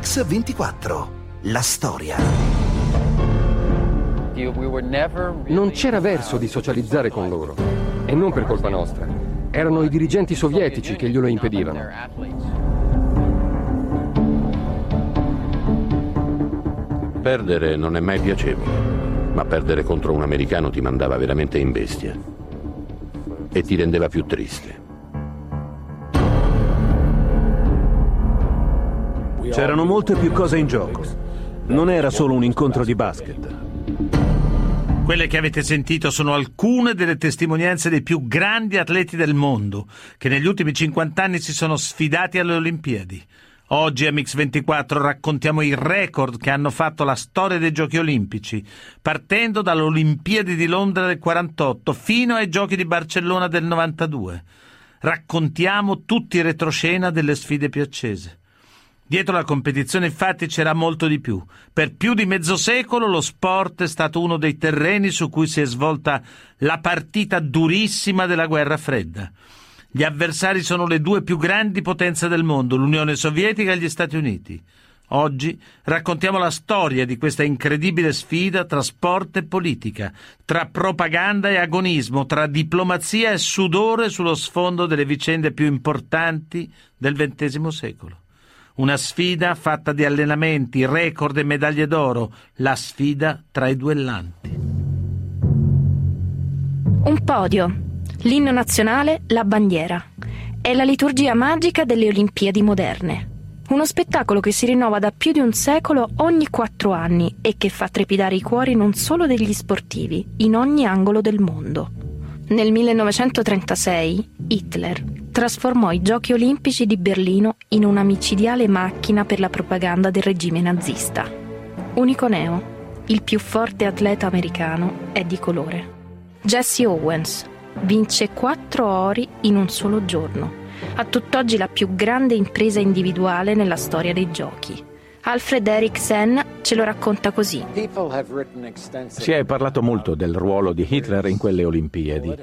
Mix 24. La storia. Non c'era verso di socializzare con loro. E non per colpa nostra. Erano i dirigenti sovietici che glielo impedivano. Perdere non è mai piacevole, ma perdere contro un americano ti mandava veramente in bestia e ti rendeva più triste. C'erano molte più cose in gioco. Non era solo un incontro di basket. Quelle che avete sentito sono alcune delle testimonianze dei più grandi atleti del mondo che negli ultimi 50 anni si sono sfidati alle Olimpiadi. Oggi a Mix24 raccontiamo i record che hanno fatto la storia dei Giochi Olimpici, partendo dalle Olimpiadi di Londra del 48 fino ai Giochi di Barcellona del 92. Raccontiamo tutti i retroscena delle sfide più accese. Dietro la competizione infatti c'era molto di più. Per più di mezzo secolo lo sport è stato uno dei terreni su cui si è svolta la partita durissima della guerra fredda. Gli avversari sono le due più grandi potenze del mondo, l'Unione Sovietica e gli Stati Uniti. Oggi raccontiamo la storia di questa incredibile sfida tra sport e politica, tra propaganda e agonismo, tra diplomazia e sudore sullo sfondo delle vicende più importanti del XX secolo. Una sfida fatta di allenamenti, record e medaglie d'oro, la sfida tra i duellanti. Un podio, l'inno nazionale, la bandiera. È la liturgia magica delle Olimpiadi moderne. Uno spettacolo che si rinnova da più di un secolo ogni quattro anni e che fa trepidare i cuori non solo degli sportivi, in ogni angolo del mondo. Nel 1936 Hitler trasformò i Giochi olimpici di Berlino in una micidiale macchina per la propaganda del regime nazista. Unico neo, il più forte atleta americano è di colore. Jesse Owens vince quattro ori in un solo giorno, a tutt'oggi la più grande impresa individuale nella storia dei giochi. Alfred Eriksen ce lo racconta così. Si è parlato molto del ruolo di Hitler in quelle Olimpiadi.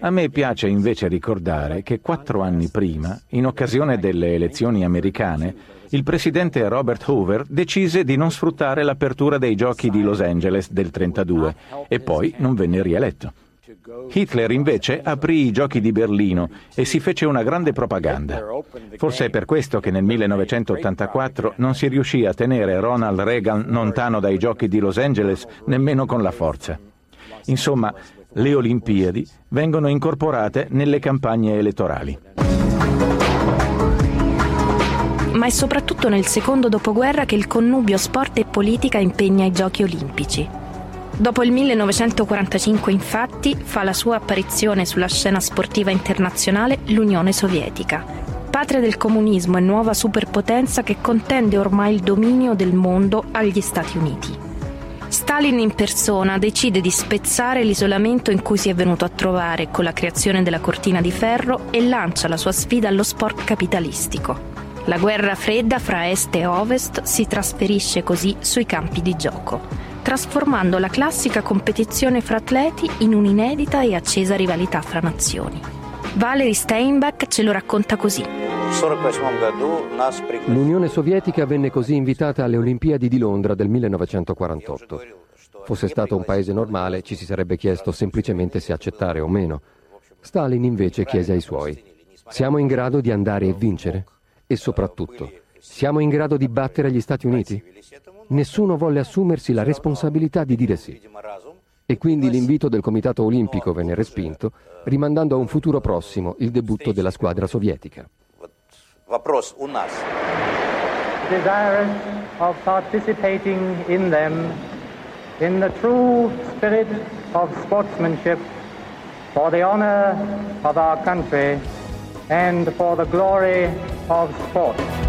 A me piace invece ricordare che quattro anni prima, in occasione delle elezioni americane, il presidente Robert Hoover decise di non sfruttare l'apertura dei giochi di Los Angeles del 1932 e poi non venne rieletto. Hitler invece aprì i giochi di Berlino e si fece una grande propaganda. Forse è per questo che nel 1984 non si riuscì a tenere Ronald Reagan lontano dai giochi di Los Angeles nemmeno con la forza. Insomma, le Olimpiadi vengono incorporate nelle campagne elettorali. Ma è soprattutto nel secondo dopoguerra che il connubio sport e politica impegna i giochi olimpici. Dopo il 1945, infatti, fa la sua apparizione sulla scena sportiva internazionale l'Unione Sovietica, patria del comunismo e nuova superpotenza che contende ormai il dominio del mondo agli Stati Uniti. Stalin in persona decide di spezzare l'isolamento in cui si è venuto a trovare con la creazione della cortina di ferro e lancia la sua sfida allo sport capitalistico. La guerra fredda fra est e ovest si trasferisce così sui campi di gioco trasformando la classica competizione fra atleti in un'inedita e accesa rivalità fra nazioni. Valery Steinbach ce lo racconta così. L'Unione Sovietica venne così invitata alle Olimpiadi di Londra del 1948. Fosse stato un paese normale ci si sarebbe chiesto semplicemente se accettare o meno. Stalin invece chiese ai suoi, siamo in grado di andare e vincere? E soprattutto, siamo in grado di battere gli Stati Uniti? nessuno volle assumersi la responsabilità di dire sì. E quindi l'invito del Comitato Olimpico venne respinto, rimandando a un futuro prossimo il debutto della squadra sovietica. Desirous of participating in them in the true spirit of sportsmanship for the honor of our country and for the glory of sport.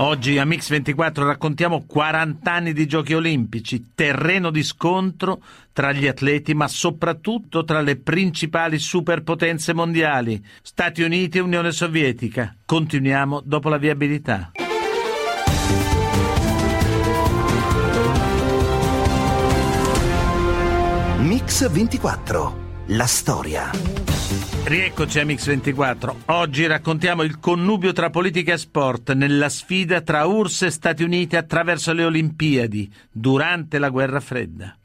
Oggi a Mix24 raccontiamo 40 anni di giochi olimpici, terreno di scontro tra gli atleti, ma soprattutto tra le principali superpotenze mondiali, Stati Uniti e Unione Sovietica. Continuiamo dopo la viabilità. Mix24, la storia. Rieccoci a Mix24. Oggi raccontiamo il connubio tra politica e sport nella sfida tra URSS e Stati Uniti attraverso le Olimpiadi durante la guerra fredda.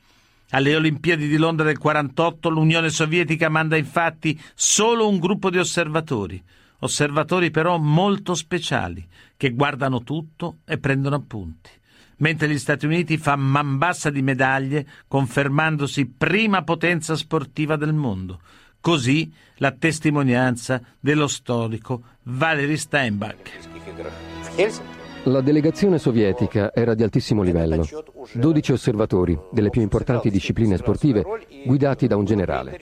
Alle Olimpiadi di Londra del 48 l'Unione Sovietica manda infatti solo un gruppo di osservatori, osservatori però molto speciali, che guardano tutto e prendono appunti mentre gli Stati Uniti fa man bassa di medaglie, confermandosi prima potenza sportiva del mondo. Così la testimonianza dello storico Valery Steinbach. La delegazione sovietica era di altissimo livello. 12 osservatori delle più importanti discipline sportive guidati da un generale.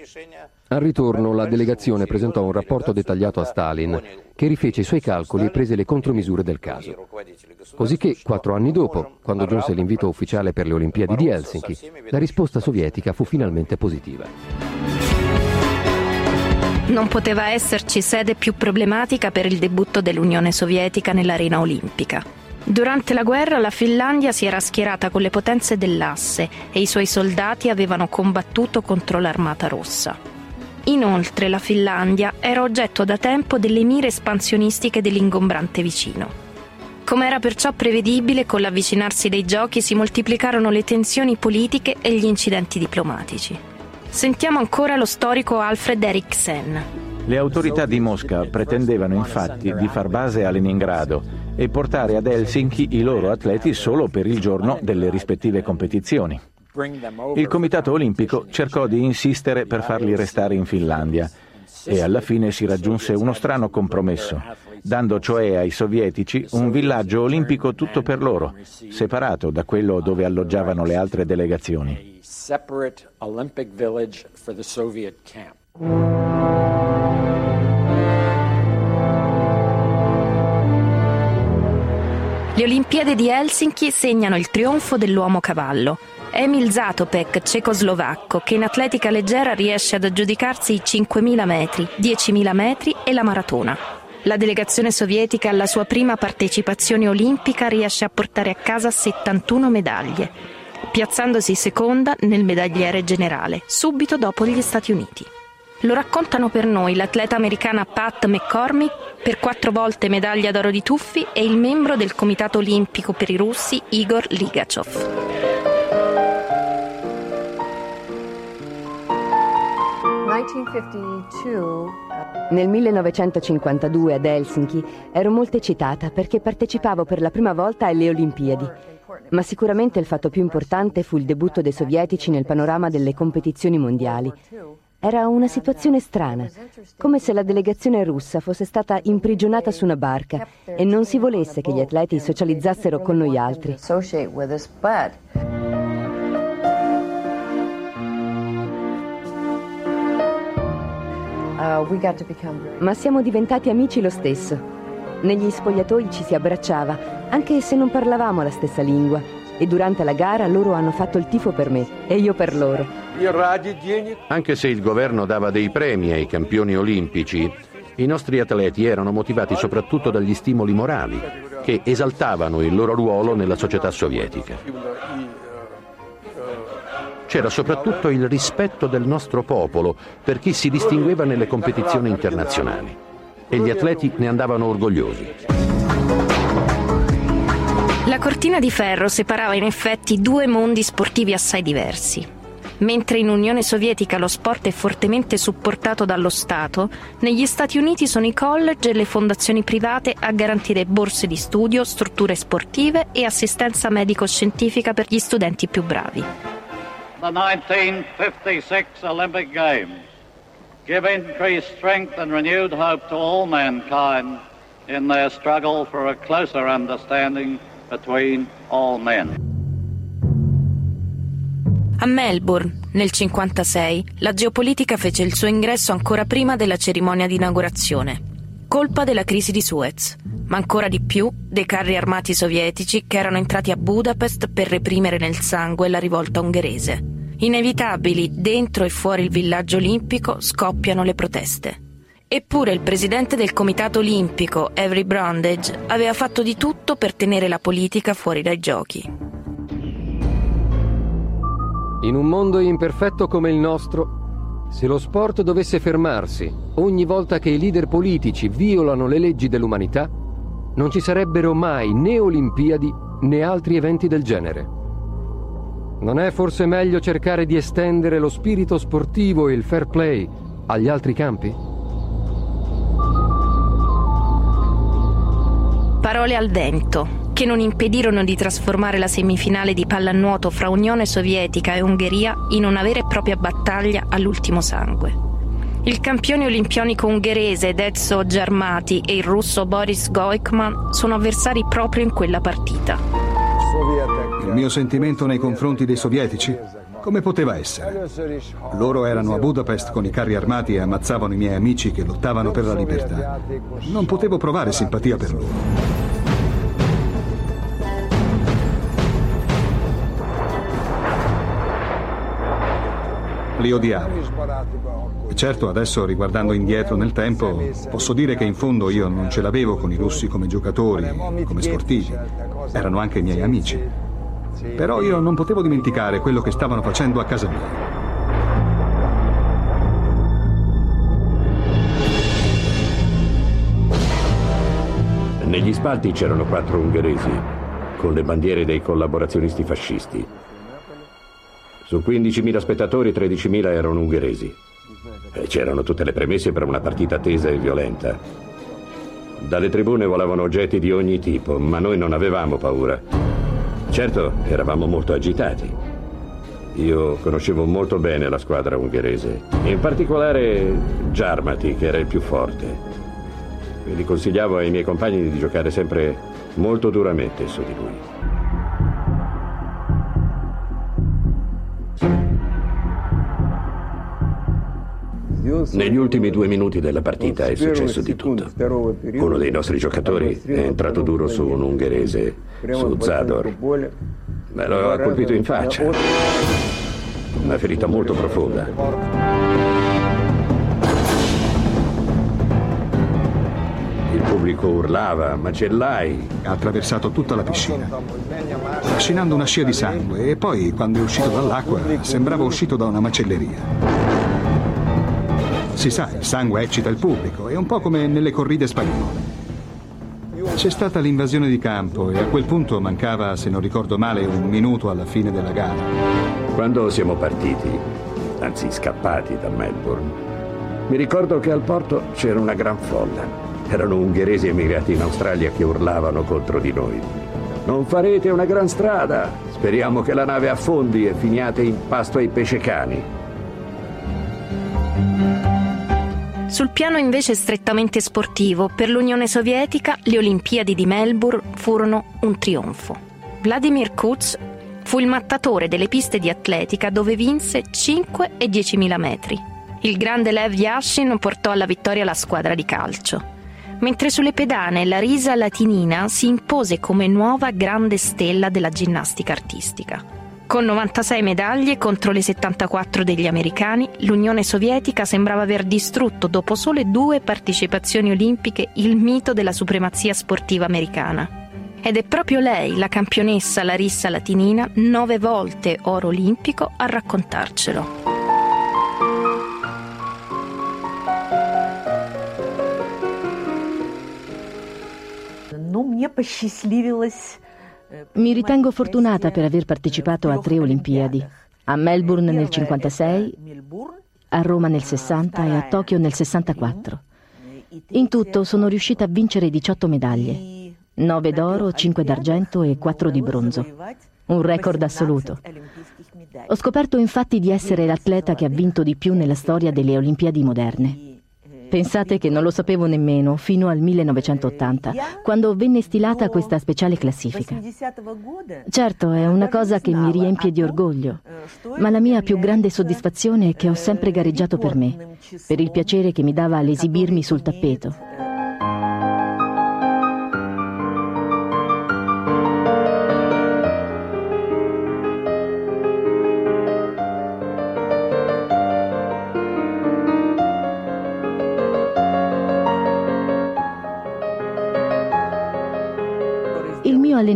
Al ritorno la delegazione presentò un rapporto dettagliato a Stalin che rifece i suoi calcoli e prese le contromisure del caso. Cosicché, quattro anni dopo, quando giunse l'invito ufficiale per le Olimpiadi di Helsinki, la risposta sovietica fu finalmente positiva. Non poteva esserci sede più problematica per il debutto dell'Unione Sovietica nell'arena olimpica. Durante la guerra la Finlandia si era schierata con le potenze dell'asse e i suoi soldati avevano combattuto contro l'Armata Rossa. Inoltre la Finlandia era oggetto da tempo delle mire espansionistiche dell'ingombrante vicino. Come era perciò prevedibile, con l'avvicinarsi dei giochi si moltiplicarono le tensioni politiche e gli incidenti diplomatici. Sentiamo ancora lo storico Alfred Eriksen. Le autorità di Mosca pretendevano infatti di far base a Leningrado e portare ad Helsinki i loro atleti solo per il giorno delle rispettive competizioni. Il Comitato Olimpico cercò di insistere per farli restare in Finlandia e alla fine si raggiunse uno strano compromesso, dando cioè ai sovietici un villaggio olimpico tutto per loro, separato da quello dove alloggiavano le altre delegazioni separate Olympic village for the Soviet camp. Le Olimpiadi di Helsinki segnano il trionfo dell'uomo cavallo. Emil Zatopek, cecoslovacco, che in atletica leggera riesce ad aggiudicarsi i 5.000 metri, 10.000 metri e la maratona. La delegazione sovietica alla sua prima partecipazione olimpica riesce a portare a casa 71 medaglie piazzandosi seconda nel medagliere generale, subito dopo gli Stati Uniti. Lo raccontano per noi l'atleta americana Pat McCormick, per quattro volte medaglia d'oro di tuffi, e il membro del Comitato Olimpico per i russi Igor Ligachov. Nel 1952 ad Helsinki ero molto eccitata perché partecipavo per la prima volta alle Olimpiadi ma sicuramente il fatto più importante fu il debutto dei sovietici nel panorama delle competizioni mondiali. Era una situazione strana, come se la delegazione russa fosse stata imprigionata su una barca e non si volesse che gli atleti socializzassero con noi altri. Ma siamo diventati amici lo stesso. Negli spogliatoi ci si abbracciava, anche se non parlavamo la stessa lingua. E durante la gara loro hanno fatto il tifo per me e io per loro. Anche se il governo dava dei premi ai campioni olimpici, i nostri atleti erano motivati soprattutto dagli stimoli morali, che esaltavano il loro ruolo nella società sovietica. C'era soprattutto il rispetto del nostro popolo per chi si distingueva nelle competizioni internazionali e gli atleti ne andavano orgogliosi. La cortina di ferro separava in effetti due mondi sportivi assai diversi. Mentre in Unione Sovietica lo sport è fortemente supportato dallo Stato, negli Stati Uniti sono i college e le fondazioni private a garantire borse di studio, strutture sportive e assistenza medico-scientifica per gli studenti più bravi. The 1956 Olympic Games give increased strength and renewed hope to all mankind in their struggle for a closer understanding between all men. A Melbourne, nel 1956, la geopolitica fece il suo ingresso ancora prima della cerimonia di inaugurazione. Colpa della crisi di Suez, ma ancora di più dei carri armati sovietici che erano entrati a Budapest per reprimere nel sangue la rivolta ungherese. Inevitabili, dentro e fuori il villaggio olimpico, scoppiano le proteste. Eppure il presidente del Comitato Olimpico, Avery Brundage, aveva fatto di tutto per tenere la politica fuori dai giochi. In un mondo imperfetto come il nostro, Se lo sport dovesse fermarsi ogni volta che i leader politici violano le leggi dell'umanità, non ci sarebbero mai né Olimpiadi né altri eventi del genere. Non è forse meglio cercare di estendere lo spirito sportivo e il fair play agli altri campi? Parole al vento, che non impedirono di trasformare la semifinale di pallanuoto fra Unione Sovietica e Ungheria in una vera e propria battaglia all'ultimo sangue. Il campione olimpionico ungherese Dezzo Giarmati e il russo Boris Goikman sono avversari proprio in quella partita. Il mio sentimento nei confronti dei sovietici? Come poteva essere? Loro erano a Budapest con i carri armati e ammazzavano i miei amici che lottavano per la libertà. Non potevo provare simpatia per loro. Li odiavo. E certo, adesso riguardando indietro nel tempo, posso dire che in fondo io non ce l'avevo con i russi come giocatori, come sportivi. Erano anche i miei amici. Però io non potevo dimenticare quello che stavano facendo a casa mia. Negli spalti c'erano quattro ungheresi, con le bandiere dei collaborazionisti fascisti. Su 15.000 spettatori, 13.000 erano ungheresi. E c'erano tutte le premesse per una partita tesa e violenta. Dalle tribune volavano oggetti di ogni tipo, ma noi non avevamo paura. Certo, eravamo molto agitati. Io conoscevo molto bene la squadra ungherese, in particolare Giarmati, che era il più forte. Quindi consigliavo ai miei compagni di giocare sempre molto duramente su di lui. Negli ultimi due minuti della partita è successo di tutto. Uno dei nostri giocatori è entrato duro su un ungherese, su Zador. Me lo ha colpito in faccia. Una ferita molto profonda. Il pubblico urlava, macellai. Ha attraversato tutta la piscina, trascinando una scia di sangue e poi, quando è uscito dall'acqua, sembrava uscito da una macelleria. Si sa, il sangue eccita il pubblico, è un po' come nelle corride spagnole. C'è stata l'invasione di campo e a quel punto mancava, se non ricordo male, un minuto alla fine della gara. Quando siamo partiti, anzi scappati da Melbourne, mi ricordo che al porto c'era una gran folla. Erano ungheresi emigrati in Australia che urlavano contro di noi. Non farete una gran strada! Speriamo che la nave affondi e finiate in pasto ai pescecani. Sul piano invece strettamente sportivo, per l'Unione Sovietica le Olimpiadi di Melbourne furono un trionfo. Vladimir Kutz fu il mattatore delle piste di atletica dove vinse 5 e 10.000 metri. Il grande Lev Yashin portò alla vittoria la squadra di calcio. Mentre sulle pedane la risa latinina si impose come nuova grande stella della ginnastica artistica. Con 96 medaglie contro le 74 degli americani, l'Unione Sovietica sembrava aver distrutto dopo sole due partecipazioni olimpiche il mito della supremazia sportiva americana. Ed è proprio lei, la campionessa Larissa Latinina, nove volte oro olimpico, a raccontarcelo. Ну, мне посчастливилось mi ritengo fortunata per aver partecipato a tre Olimpiadi, a Melbourne nel 56, a Roma nel 60 e a Tokyo nel 64. In tutto sono riuscita a vincere 18 medaglie, 9 d'oro, 5 d'argento e 4 di bronzo. Un record assoluto. Ho scoperto infatti di essere l'atleta che ha vinto di più nella storia delle Olimpiadi moderne. Pensate che non lo sapevo nemmeno fino al 1980, quando venne stilata questa speciale classifica. Certo, è una cosa che mi riempie di orgoglio, ma la mia più grande soddisfazione è che ho sempre gareggiato per me, per il piacere che mi dava l'esibirmi sul tappeto.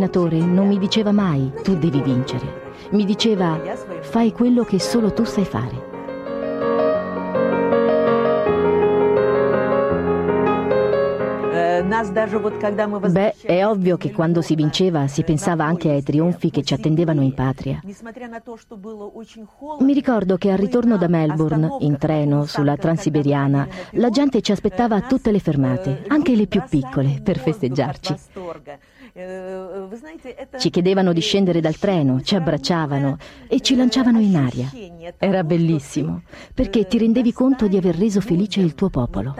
allenatore non mi diceva mai tu devi vincere, mi diceva fai quello che solo tu sai fare. Beh, è ovvio che quando si vinceva si pensava anche ai trionfi che ci attendevano in patria. Mi ricordo che al ritorno da Melbourne, in treno, sulla Transiberiana, la gente ci aspettava a tutte le fermate, anche le più piccole, per festeggiarci. Ci chiedevano di scendere dal treno, ci abbracciavano e ci lanciavano in aria. Era bellissimo, perché ti rendevi conto di aver reso felice il tuo popolo.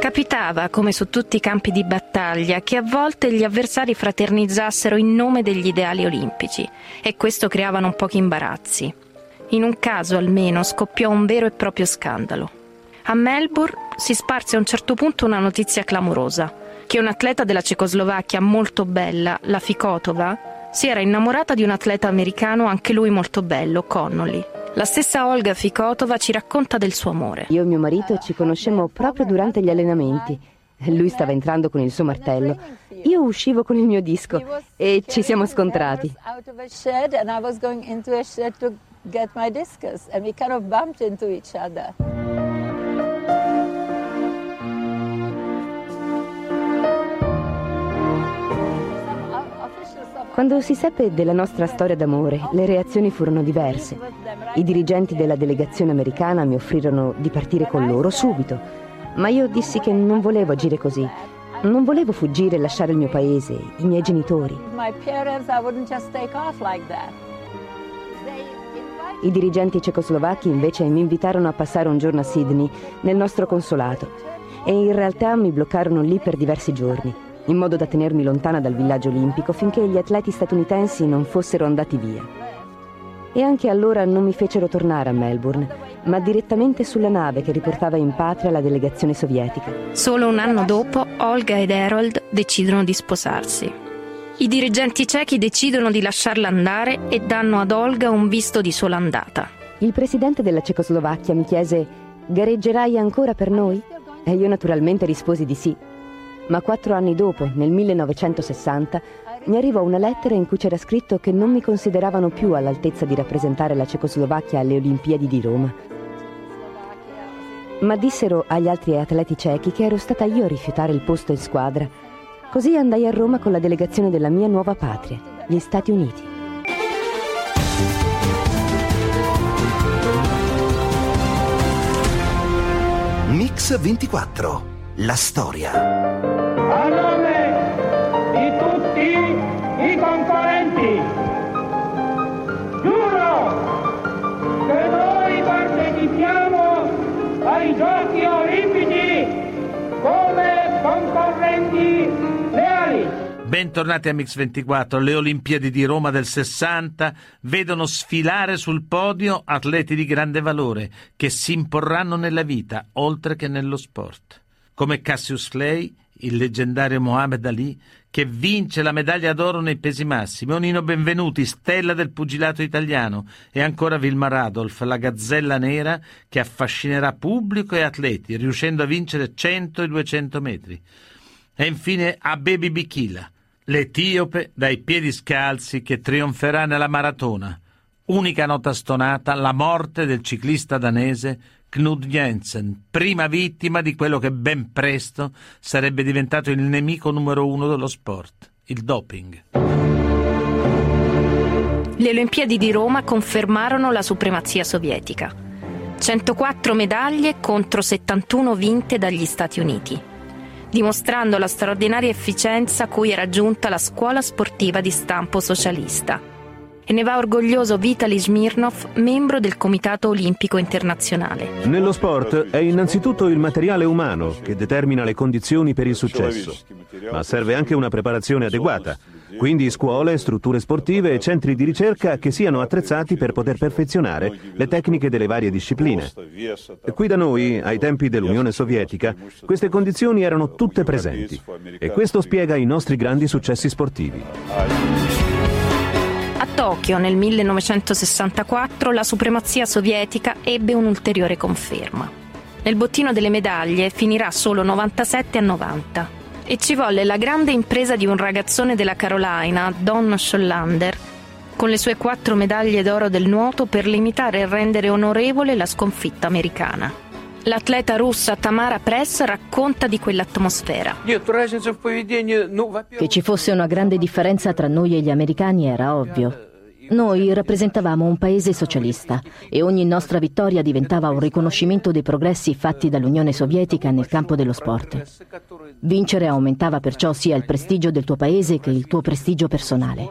Capitava, come su tutti i campi di battaglia, che a volte gli avversari fraternizzassero in nome degli ideali olimpici e questo creava non pochi imbarazzi. In un caso almeno scoppiò un vero e proprio scandalo. A Melbourne si sparse a un certo punto una notizia clamorosa, che un'atleta della Cecoslovacchia molto bella, la Fikotova, si era innamorata di un atleta americano anche lui molto bello, Connolly. La stessa Olga Fikotova ci racconta del suo amore. Io e mio marito ci conoscemmo proprio durante gli allenamenti. Lui stava entrando con il suo martello. Io uscivo con il mio disco e ci siamo scontrati. Quando si seppe della nostra storia d'amore, le reazioni furono diverse. I dirigenti della delegazione americana mi offrirono di partire con loro subito, ma io dissi che non volevo agire così. Non volevo fuggire e lasciare il mio paese, i miei genitori. I dirigenti cecoslovacchi invece mi invitarono a passare un giorno a Sydney, nel nostro consolato, e in realtà mi bloccarono lì per diversi giorni in modo da tenermi lontana dal villaggio olimpico finché gli atleti statunitensi non fossero andati via. E anche allora non mi fecero tornare a Melbourne, ma direttamente sulla nave che riportava in patria la delegazione sovietica. Solo un anno dopo, Olga ed Harold decidono di sposarsi. I dirigenti cechi decidono di lasciarla andare e danno ad Olga un visto di sola andata. Il presidente della Cecoslovacchia mi chiese: Gareggerai ancora per noi? E io naturalmente risposi di sì, ma quattro anni dopo, nel 1960, mi arrivò una lettera in cui c'era scritto che non mi consideravano più all'altezza di rappresentare la Cecoslovacchia alle Olimpiadi di Roma. Ma dissero agli altri atleti cechi che ero stata io a rifiutare il posto in squadra. Così andai a Roma con la delegazione della mia nuova patria, gli Stati Uniti. Mix 24 la storia. A nome di tutti i concorrenti, giuro che noi partecipiamo ai giochi olimpici come concorrenti leali. Bentornati a Mix24. Le Olimpiadi di Roma del 60 vedono sfilare sul podio atleti di grande valore che si imporranno nella vita oltre che nello sport come Cassius Clay, il leggendario Mohamed Ali, che vince la medaglia d'oro nei pesi massimi, Onino Benvenuti, stella del pugilato italiano, e ancora Vilma Radolf, la gazzella nera che affascinerà pubblico e atleti, riuscendo a vincere 100 e 200 metri. E infine Abebi Bikila, l'etiope dai piedi scalzi che trionferà nella maratona. Unica nota stonata, la morte del ciclista danese Knud Jensen, prima vittima di quello che ben presto sarebbe diventato il nemico numero uno dello sport, il doping. Le Olimpiadi di Roma confermarono la supremazia sovietica. 104 medaglie contro 71 vinte dagli Stati Uniti, dimostrando la straordinaria efficienza cui era giunta la scuola sportiva di stampo socialista e ne va orgoglioso Vitaly Smirnov, membro del Comitato Olimpico Internazionale. Nello sport è innanzitutto il materiale umano che determina le condizioni per il successo, ma serve anche una preparazione adeguata, quindi scuole, strutture sportive e centri di ricerca che siano attrezzati per poter perfezionare le tecniche delle varie discipline. Qui da noi, ai tempi dell'Unione Sovietica, queste condizioni erano tutte presenti e questo spiega i nostri grandi successi sportivi. A Tokyo nel 1964 la supremazia sovietica ebbe un'ulteriore conferma. Nel bottino delle medaglie finirà solo 97 a 90 e ci volle la grande impresa di un ragazzone della Carolina, Don Schollander, con le sue quattro medaglie d'oro del nuoto per limitare e rendere onorevole la sconfitta americana. L'atleta russa Tamara Press racconta di quell'atmosfera. Che ci fosse una grande differenza tra noi e gli americani era ovvio. Noi rappresentavamo un paese socialista e ogni nostra vittoria diventava un riconoscimento dei progressi fatti dall'Unione Sovietica nel campo dello sport. Vincere aumentava perciò sia il prestigio del tuo paese che il tuo prestigio personale.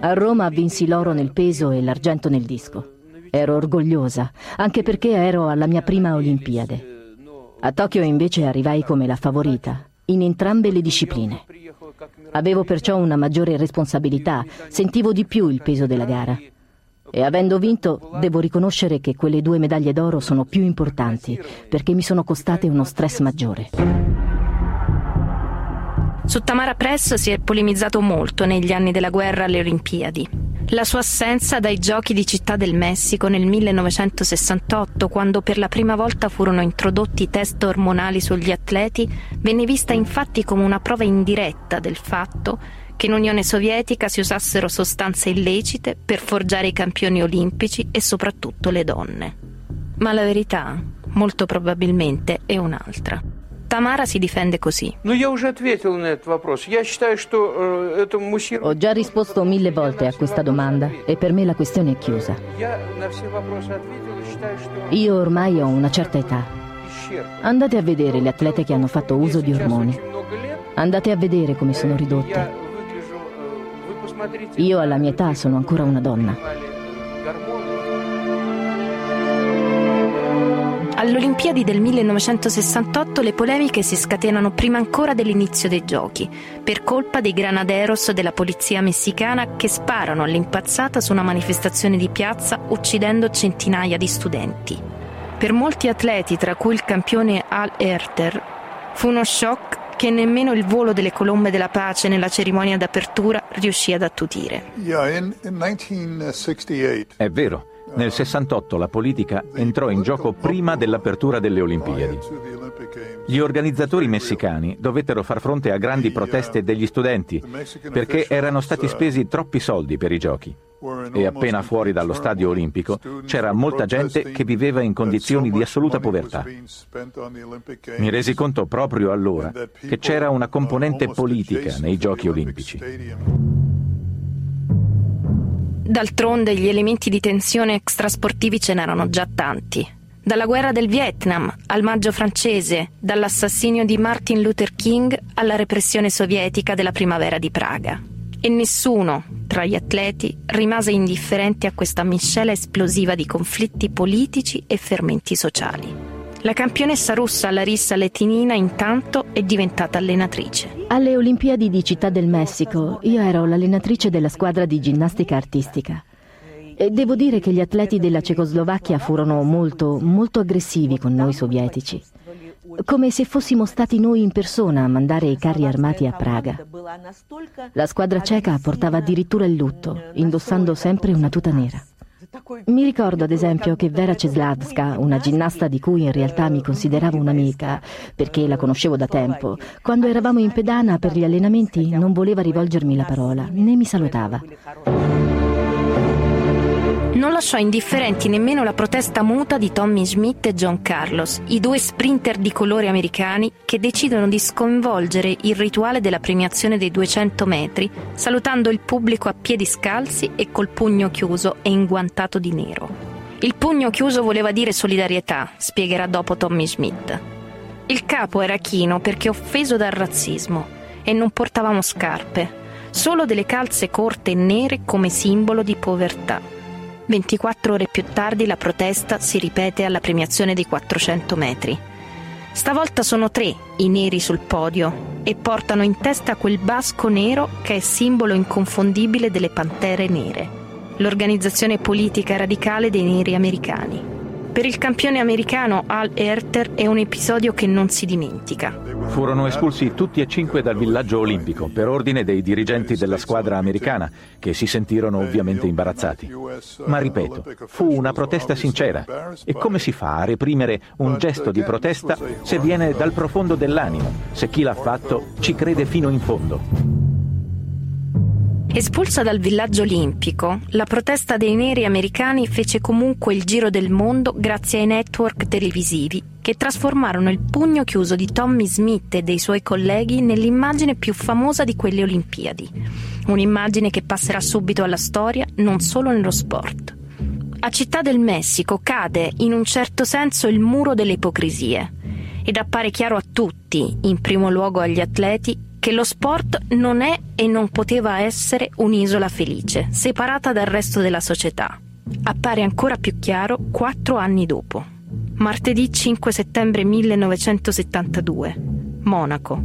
A Roma vinsi l'oro nel peso e l'argento nel disco. Ero orgogliosa, anche perché ero alla mia prima Olimpiade. A Tokyo invece arrivai come la favorita, in entrambe le discipline. Avevo perciò una maggiore responsabilità, sentivo di più il peso della gara. E avendo vinto, devo riconoscere che quelle due medaglie d'oro sono più importanti, perché mi sono costate uno stress maggiore. Su Tamara Press si è polemizzato molto negli anni della guerra alle Olimpiadi. La sua assenza dai Giochi di Città del Messico nel 1968, quando per la prima volta furono introdotti test ormonali sugli atleti, venne vista infatti come una prova indiretta del fatto che in Unione Sovietica si usassero sostanze illecite per forgiare i campioni olimpici e soprattutto le donne. Ma la verità, molto probabilmente, è un'altra. Tamara si difende così. Ho già risposto mille volte a questa domanda e per me la questione è chiusa. Io ormai ho una certa età. Andate a vedere le atlete che hanno fatto uso di ormoni. Andate a vedere come sono ridotte. Io alla mia età sono ancora una donna. Alle Olimpiadi del 1968 le polemiche si scatenano prima ancora dell'inizio dei giochi, per colpa dei granaderos della polizia messicana che sparano all'impazzata su una manifestazione di piazza uccidendo centinaia di studenti. Per molti atleti, tra cui il campione Al Erter, fu uno shock che nemmeno il volo delle colombe della pace nella cerimonia d'apertura riuscì ad attutire. È vero. Nel 68 la politica entrò in gioco prima dell'apertura delle Olimpiadi. Gli organizzatori messicani dovettero far fronte a grandi proteste degli studenti perché erano stati spesi troppi soldi per i giochi. E appena fuori dallo stadio olimpico c'era molta gente che viveva in condizioni di assoluta povertà. Mi resi conto proprio allora che c'era una componente politica nei giochi olimpici. D'altronde gli elementi di tensione extrasportivi ce n'erano già tanti. Dalla guerra del Vietnam al maggio francese, dall'assassinio di Martin Luther King alla repressione sovietica della primavera di Praga. E nessuno, tra gli atleti, rimase indifferente a questa miscela esplosiva di conflitti politici e fermenti sociali. La campionessa russa Larissa Letinina intanto è diventata allenatrice. Alle Olimpiadi di Città del Messico io ero l'allenatrice della squadra di ginnastica artistica. E devo dire che gli atleti della Cecoslovacchia furono molto, molto aggressivi con noi sovietici. Come se fossimo stati noi in persona a mandare i carri armati a Praga. La squadra ceca portava addirittura il lutto, indossando sempre una tuta nera. Mi ricordo ad esempio che Vera Ceslavska, una ginnasta di cui in realtà mi consideravo un'amica, perché la conoscevo da tempo, quando eravamo in pedana per gli allenamenti non voleva rivolgermi la parola, né mi salutava. Non lasciò indifferenti nemmeno la protesta muta di Tommy Schmidt e John Carlos, i due sprinter di colore americani che decidono di sconvolgere il rituale della premiazione dei 200 metri, salutando il pubblico a piedi scalzi e col pugno chiuso e inguantato di nero. Il pugno chiuso voleva dire solidarietà, spiegherà dopo Tommy Schmidt. Il capo era chino perché offeso dal razzismo e non portavamo scarpe, solo delle calze corte e nere come simbolo di povertà. 24 ore più tardi la protesta si ripete alla premiazione dei 400 metri. Stavolta sono tre i neri sul podio e portano in testa quel basco nero che è simbolo inconfondibile delle Pantere Nere, l'organizzazione politica radicale dei neri americani. Per il campione americano Al Herter è un episodio che non si dimentica. Furono espulsi tutti e cinque dal villaggio olimpico per ordine dei dirigenti della squadra americana, che si sentirono ovviamente imbarazzati. Ma ripeto, fu una protesta sincera. E come si fa a reprimere un gesto di protesta se viene dal profondo dell'animo, se chi l'ha fatto ci crede fino in fondo? Espulsa dal villaggio olimpico, la protesta dei neri americani fece comunque il giro del mondo grazie ai network televisivi che trasformarono il pugno chiuso di Tommy Smith e dei suoi colleghi nell'immagine più famosa di quelle Olimpiadi. Un'immagine che passerà subito alla storia non solo nello sport. A Città del Messico cade in un certo senso il muro delle ipocrisie ed appare chiaro a tutti, in primo luogo agli atleti, che lo sport non è e non poteva essere un'isola felice, separata dal resto della società. Appare ancora più chiaro quattro anni dopo. Martedì 5 settembre 1972. Monaco.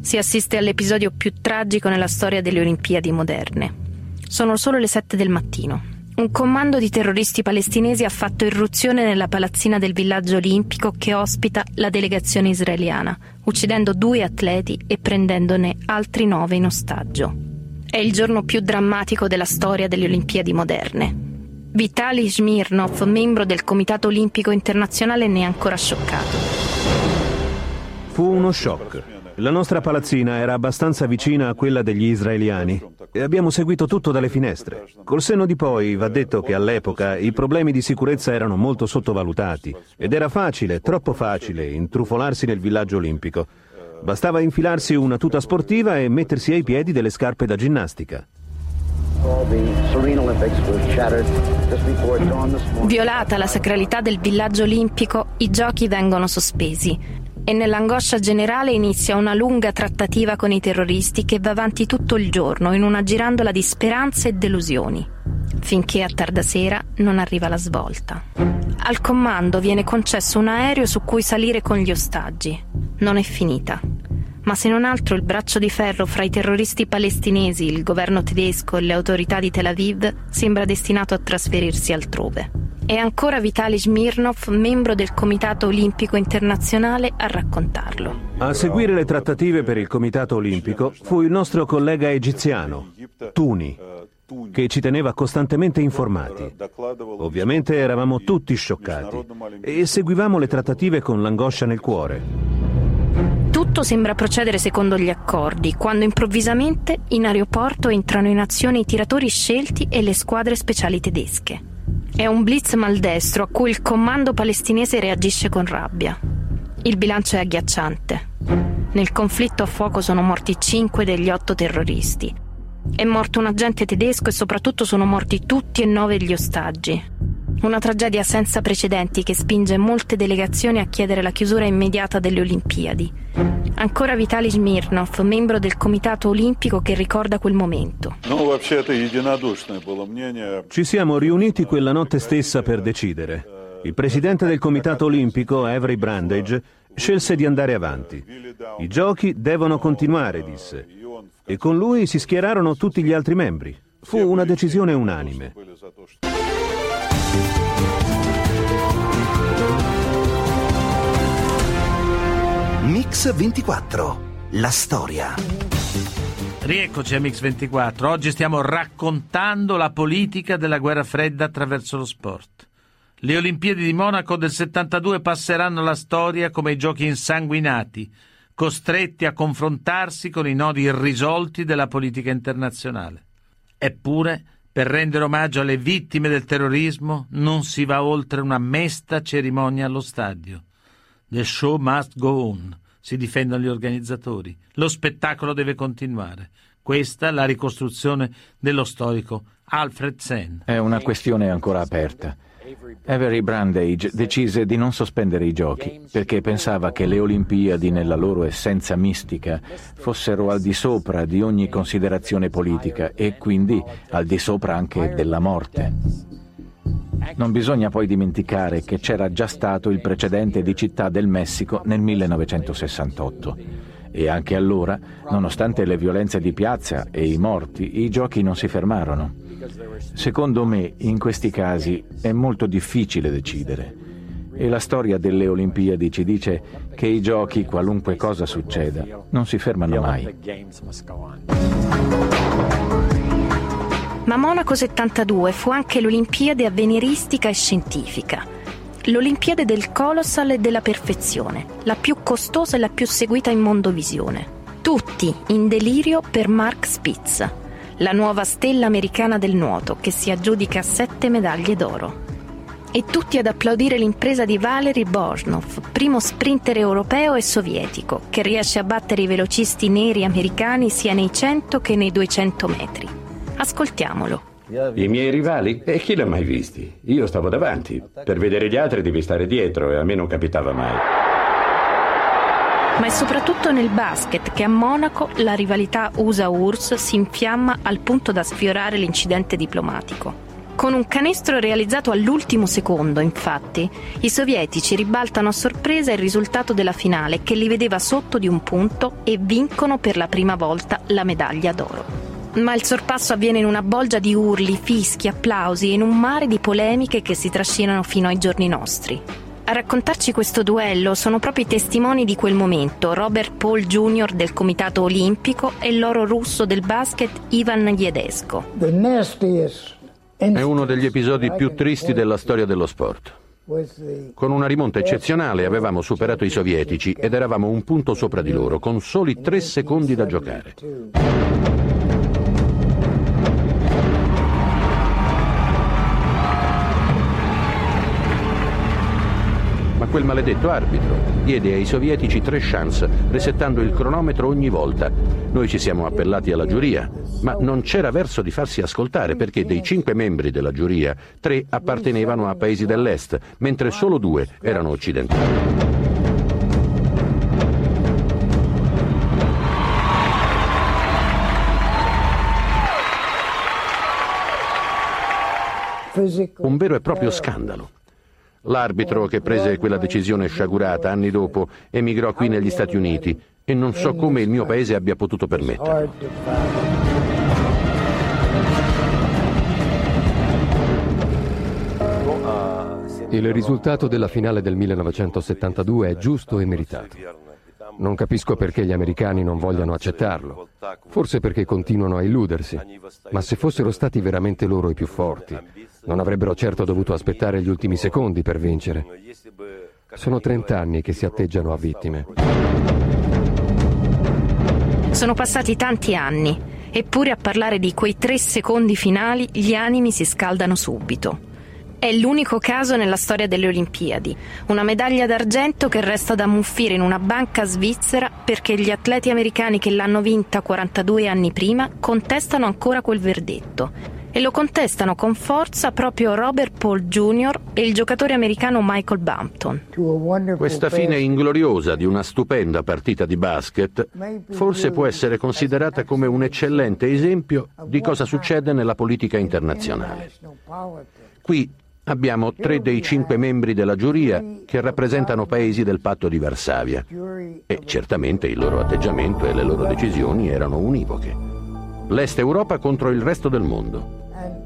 Si assiste all'episodio più tragico nella storia delle Olimpiadi moderne. Sono solo le sette del mattino. Un comando di terroristi palestinesi ha fatto irruzione nella palazzina del villaggio olimpico che ospita la delegazione israeliana, uccidendo due atleti e prendendone altri nove in ostaggio. È il giorno più drammatico della storia delle Olimpiadi moderne. Vitali Smirnov, membro del Comitato Olimpico Internazionale, ne è ancora scioccato. Fu uno shock. La nostra palazzina era abbastanza vicina a quella degli israeliani e abbiamo seguito tutto dalle finestre. Col senno di poi va detto che all'epoca i problemi di sicurezza erano molto sottovalutati ed era facile, troppo facile, intrufolarsi nel villaggio olimpico. Bastava infilarsi una tuta sportiva e mettersi ai piedi delle scarpe da ginnastica. Violata la sacralità del villaggio olimpico, i giochi vengono sospesi e nell'angoscia generale inizia una lunga trattativa con i terroristi che va avanti tutto il giorno in una girandola di speranze e delusioni, finché a tarda sera non arriva la svolta. Al comando viene concesso un aereo su cui salire con gli ostaggi. Non è finita. Ma se non altro il braccio di ferro fra i terroristi palestinesi, il governo tedesco e le autorità di Tel Aviv sembra destinato a trasferirsi altrove. È ancora Vitali Smirnov, membro del Comitato Olimpico Internazionale, a raccontarlo. A seguire le trattative per il Comitato Olimpico fu il nostro collega egiziano, Tuni, che ci teneva costantemente informati. Ovviamente eravamo tutti scioccati e seguivamo le trattative con l'angoscia nel cuore. Tutto sembra procedere secondo gli accordi, quando improvvisamente in aeroporto entrano in azione i tiratori scelti e le squadre speciali tedesche. È un blitz maldestro a cui il comando palestinese reagisce con rabbia. Il bilancio è agghiacciante. Nel conflitto a fuoco sono morti cinque degli otto terroristi. È morto un agente tedesco e soprattutto sono morti tutti e nove gli ostaggi. Una tragedia senza precedenti che spinge molte delegazioni a chiedere la chiusura immediata delle Olimpiadi. Ancora Vitali Smirnov, membro del Comitato Olimpico che ricorda quel momento. Ci siamo riuniti quella notte stessa per decidere. Il presidente del Comitato Olimpico, Avery Brandage, scelse di andare avanti. I giochi devono continuare, disse. E con lui si schierarono tutti gli altri membri. Fu una decisione unanime. Mix 24. La storia. Rieccoci a Mix24. Oggi stiamo raccontando la politica della guerra fredda attraverso lo sport. Le Olimpiadi di Monaco del 72 passeranno alla storia come i giochi insanguinati, costretti a confrontarsi con i nodi irrisolti della politica internazionale. Eppure, per rendere omaggio alle vittime del terrorismo, non si va oltre una mesta cerimonia allo stadio. The show must go on, si difendono gli organizzatori. Lo spettacolo deve continuare. Questa è la ricostruzione dello storico Alfred Sen. È una questione ancora aperta. Avery Brandage decise di non sospendere i giochi perché pensava che le Olimpiadi nella loro essenza mistica fossero al di sopra di ogni considerazione politica e quindi al di sopra anche della morte. Non bisogna poi dimenticare che c'era già stato il precedente di Città del Messico nel 1968 e anche allora, nonostante le violenze di piazza e i morti, i giochi non si fermarono. Secondo me, in questi casi è molto difficile decidere. E la storia delle Olimpiadi ci dice che i giochi, qualunque cosa succeda, non si fermano mai. Ma Monaco 72 fu anche l'Olimpiade avveniristica e scientifica. L'Olimpiade del Colossal e della perfezione, la più costosa e la più seguita in mondovisione. Tutti in delirio per Mark Spitz, la nuova stella americana del nuoto che si aggiudica sette medaglie d'oro. E tutti ad applaudire l'impresa di Valery Bosnov, primo sprinter europeo e sovietico, che riesce a battere i velocisti neri americani sia nei 100 che nei 200 metri. Ascoltiamolo. I miei rivali? E chi l'ha mai visti? Io stavo davanti. Per vedere gli altri devi stare dietro e a me non capitava mai. Ma è soprattutto nel basket che a Monaco la rivalità USA-URSS si infiamma al punto da sfiorare l'incidente diplomatico. Con un canestro realizzato all'ultimo secondo, infatti, i sovietici ribaltano a sorpresa il risultato della finale che li vedeva sotto di un punto e vincono per la prima volta la medaglia d'oro. Ma il sorpasso avviene in una bolgia di urli, fischi, applausi e in un mare di polemiche che si trascinano fino ai giorni nostri. A raccontarci questo duello sono proprio i testimoni di quel momento, Robert Paul Jr. del Comitato Olimpico e l'oro russo del basket Ivan Jedesco. È uno degli episodi più tristi della storia dello sport. Con una rimonta eccezionale avevamo superato i sovietici ed eravamo un punto sopra di loro, con soli tre secondi da giocare. Ma quel maledetto arbitro diede ai sovietici tre chance, resettando il cronometro ogni volta. Noi ci siamo appellati alla giuria, ma non c'era verso di farsi ascoltare perché dei cinque membri della giuria, tre appartenevano a paesi dell'Est, mentre solo due erano occidentali. Un vero e proprio scandalo. L'arbitro che prese quella decisione sciagurata anni dopo emigrò qui negli Stati Uniti e non so come il mio paese abbia potuto permetterlo. Il risultato della finale del 1972 è giusto e meritato. Non capisco perché gli americani non vogliano accettarlo. Forse perché continuano a illudersi. Ma se fossero stati veramente loro i più forti, non avrebbero certo dovuto aspettare gli ultimi secondi per vincere. Sono 30 anni che si atteggiano a vittime. Sono passati tanti anni, eppure a parlare di quei tre secondi finali gli animi si scaldano subito. È l'unico caso nella storia delle Olimpiadi, una medaglia d'argento che resta da ammuffire in una banca svizzera perché gli atleti americani che l'hanno vinta 42 anni prima contestano ancora quel verdetto e lo contestano con forza proprio Robert Paul Jr. e il giocatore americano Michael Bampton. Questa fine ingloriosa di una stupenda partita di basket forse può essere considerata come un eccellente esempio di cosa succede nella politica internazionale. Qui abbiamo tre dei cinque membri della giuria che rappresentano paesi del patto di Varsavia e certamente il loro atteggiamento e le loro decisioni erano univoche. L'Est Europa contro il resto del mondo.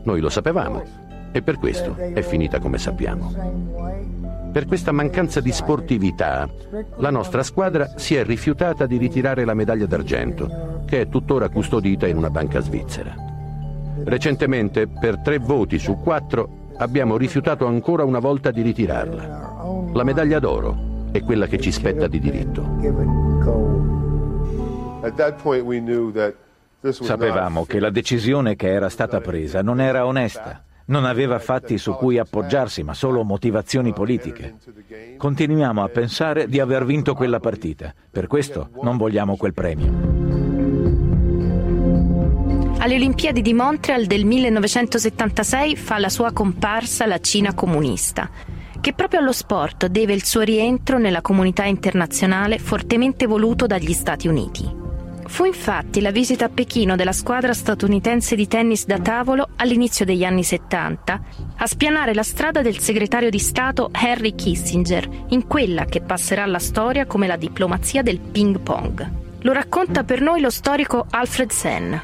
Noi lo sapevamo e per questo è finita come sappiamo. Per questa mancanza di sportività, la nostra squadra si è rifiutata di ritirare la medaglia d'argento, che è tuttora custodita in una banca svizzera. Recentemente, per tre voti su quattro, abbiamo rifiutato ancora una volta di ritirarla. La medaglia d'oro è quella che ci spetta di diritto. At that point we knew that Sapevamo che la decisione che era stata presa non era onesta, non aveva fatti su cui appoggiarsi, ma solo motivazioni politiche. Continuiamo a pensare di aver vinto quella partita, per questo non vogliamo quel premio. Alle Olimpiadi di Montreal del 1976 fa la sua comparsa la Cina comunista, che proprio allo sport deve il suo rientro nella comunità internazionale fortemente voluto dagli Stati Uniti. Fu infatti la visita a Pechino della squadra statunitense di tennis da tavolo all'inizio degli anni 70 a spianare la strada del segretario di Stato Henry Kissinger in quella che passerà alla storia come la diplomazia del ping pong. Lo racconta per noi lo storico Alfred Sen.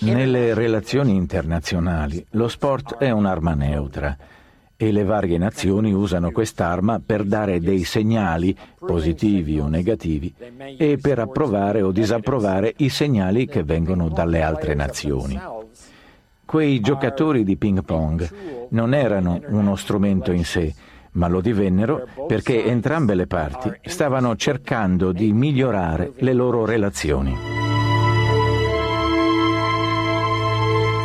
Nelle relazioni internazionali lo sport è un'arma neutra e le varie nazioni usano quest'arma per dare dei segnali, positivi o negativi, e per approvare o disapprovare i segnali che vengono dalle altre nazioni. Quei giocatori di ping pong non erano uno strumento in sé, ma lo divennero perché entrambe le parti stavano cercando di migliorare le loro relazioni.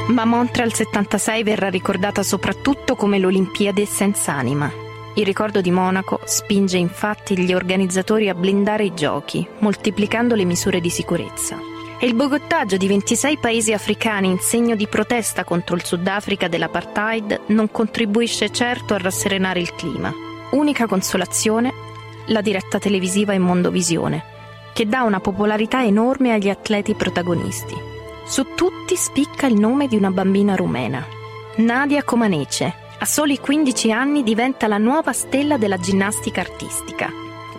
Ma Montreal 76 verrà ricordata soprattutto come l'Olimpiade senza anima. Il ricordo di Monaco spinge infatti gli organizzatori a blindare i giochi, moltiplicando le misure di sicurezza. E il bogottaggio di 26 paesi africani in segno di protesta contro il Sudafrica dell'apartheid non contribuisce certo a rasserenare il clima. Unica consolazione, la diretta televisiva in Mondovisione, che dà una popolarità enorme agli atleti protagonisti. Su tutti spicca il nome di una bambina rumena, Nadia Comanece. A soli 15 anni diventa la nuova stella della ginnastica artistica.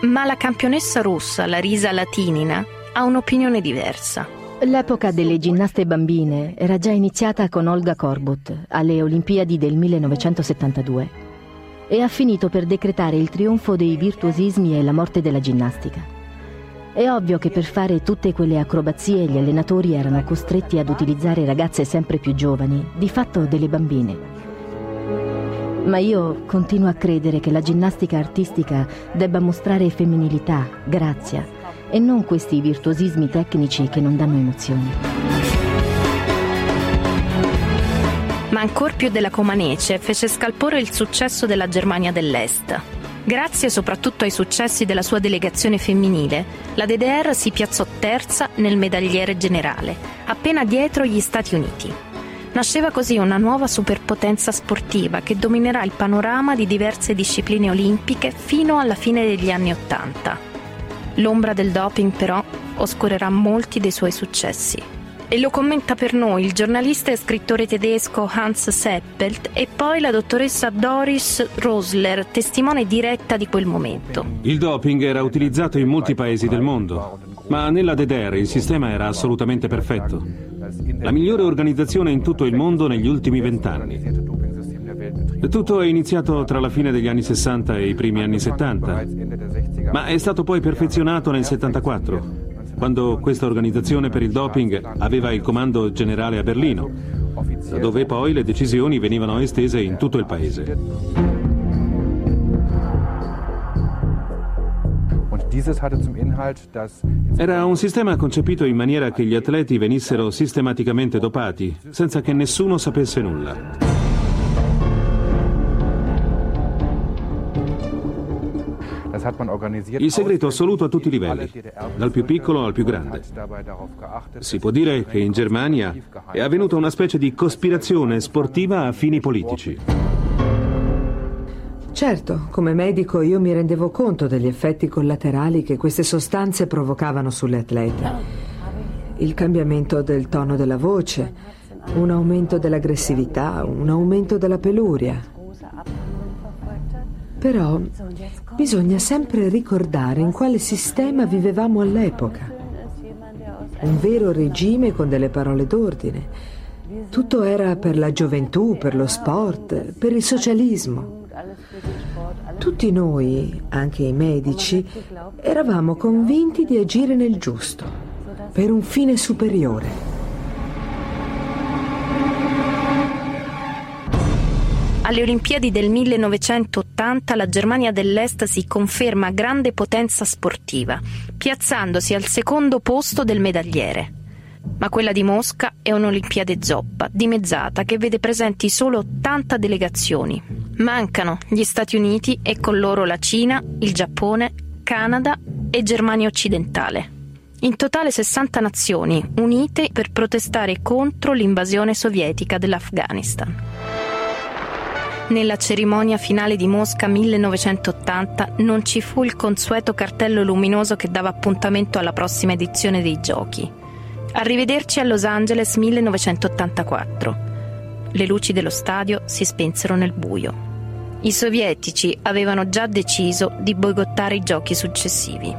Ma la campionessa russa, Larisa Latinina, ha un'opinione diversa. L'epoca delle ginnaste bambine era già iniziata con Olga Korbut alle Olimpiadi del 1972 e ha finito per decretare il trionfo dei virtuosismi e la morte della ginnastica. È ovvio che per fare tutte quelle acrobazie gli allenatori erano costretti ad utilizzare ragazze sempre più giovani, di fatto delle bambine. Ma io continuo a credere che la ginnastica artistica debba mostrare femminilità, grazia e non questi virtuosismi tecnici che non danno emozioni. Ma ancor più della Comanece fece scalpore il successo della Germania dell'Est. Grazie soprattutto ai successi della sua delegazione femminile, la DDR si piazzò terza nel medagliere generale, appena dietro gli Stati Uniti. Nasceva così una nuova superpotenza sportiva che dominerà il panorama di diverse discipline olimpiche fino alla fine degli anni Ottanta. L'ombra del doping però oscurerà molti dei suoi successi. E lo commenta per noi il giornalista e scrittore tedesco Hans Seppelt e poi la dottoressa Doris Rosler, testimone diretta di quel momento. Il doping era utilizzato in molti paesi del mondo, ma nella DDR il sistema era assolutamente perfetto. La migliore organizzazione in tutto il mondo negli ultimi vent'anni. Tutto è iniziato tra la fine degli anni 60 e i primi anni 70, ma è stato poi perfezionato nel 74 quando questa organizzazione per il doping aveva il comando generale a Berlino, dove poi le decisioni venivano estese in tutto il paese. Era un sistema concepito in maniera che gli atleti venissero sistematicamente dopati, senza che nessuno sapesse nulla. Il segreto assoluto a tutti i livelli, dal più piccolo al più grande. Si può dire che in Germania è avvenuta una specie di cospirazione sportiva a fini politici. Certo, come medico io mi rendevo conto degli effetti collaterali che queste sostanze provocavano sulle atlete. Il cambiamento del tono della voce, un aumento dell'aggressività, un aumento della peluria. Però bisogna sempre ricordare in quale sistema vivevamo all'epoca. Un vero regime con delle parole d'ordine. Tutto era per la gioventù, per lo sport, per il socialismo. Tutti noi, anche i medici, eravamo convinti di agire nel giusto, per un fine superiore. Alle Olimpiadi del 1980 la Germania dell'Est si conferma grande potenza sportiva, piazzandosi al secondo posto del medagliere. Ma quella di Mosca è un'Olimpiade zoppa, dimezzata, che vede presenti solo 80 delegazioni. Mancano gli Stati Uniti e con loro la Cina, il Giappone, Canada e Germania occidentale. In totale 60 nazioni unite per protestare contro l'invasione sovietica dell'Afghanistan. Nella cerimonia finale di Mosca 1980 non ci fu il consueto cartello luminoso che dava appuntamento alla prossima edizione dei giochi. Arrivederci a Los Angeles 1984. Le luci dello stadio si spensero nel buio. I sovietici avevano già deciso di boicottare i giochi successivi.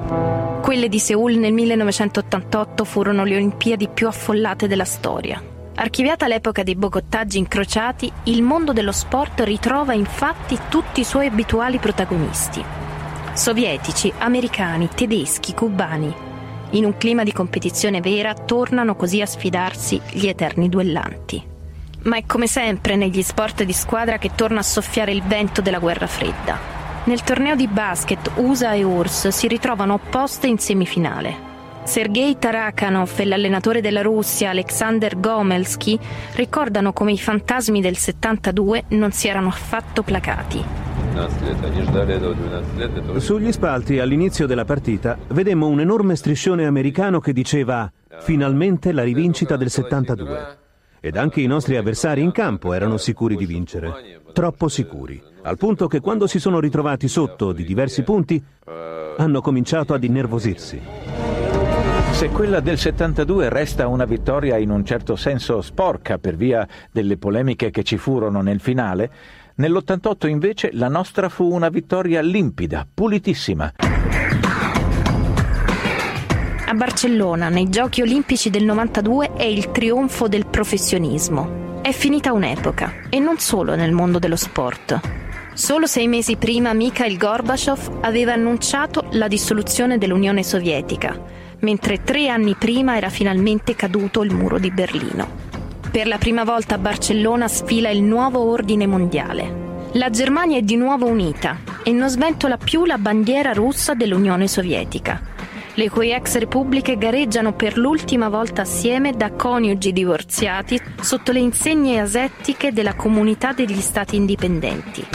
Quelle di Seoul nel 1988 furono le Olimpiadi più affollate della storia. Archiviata l'epoca dei bogottaggi incrociati, il mondo dello sport ritrova infatti tutti i suoi abituali protagonisti. Sovietici, americani, tedeschi, cubani. In un clima di competizione vera tornano così a sfidarsi gli eterni duellanti. Ma è come sempre negli sport di squadra che torna a soffiare il vento della guerra fredda. Nel torneo di basket USA e URSS si ritrovano opposte in semifinale. Sergei Tarakanov e l'allenatore della Russia Alexander Gomelsky ricordano come i fantasmi del 72 non si erano affatto placati. Sugli spalti all'inizio della partita vedemmo un enorme striscione americano che diceva finalmente la rivincita del 72. Ed anche i nostri avversari in campo erano sicuri di vincere, troppo sicuri, al punto che quando si sono ritrovati sotto di diversi punti hanno cominciato ad innervosirsi. Se quella del 72 resta una vittoria in un certo senso sporca per via delle polemiche che ci furono nel finale, nell'88 invece la nostra fu una vittoria limpida, pulitissima. A Barcellona, nei Giochi olimpici del 92, è il trionfo del professionismo. È finita un'epoca, e non solo nel mondo dello sport. Solo sei mesi prima Mikhail Gorbachev aveva annunciato la dissoluzione dell'Unione Sovietica mentre tre anni prima era finalmente caduto il muro di Berlino. Per la prima volta a Barcellona sfila il nuovo ordine mondiale. La Germania è di nuovo unita e non sventola più la bandiera russa dell'Unione Sovietica, le cui ex repubbliche gareggiano per l'ultima volta assieme da coniugi divorziati sotto le insegne asettiche della comunità degli stati indipendenti.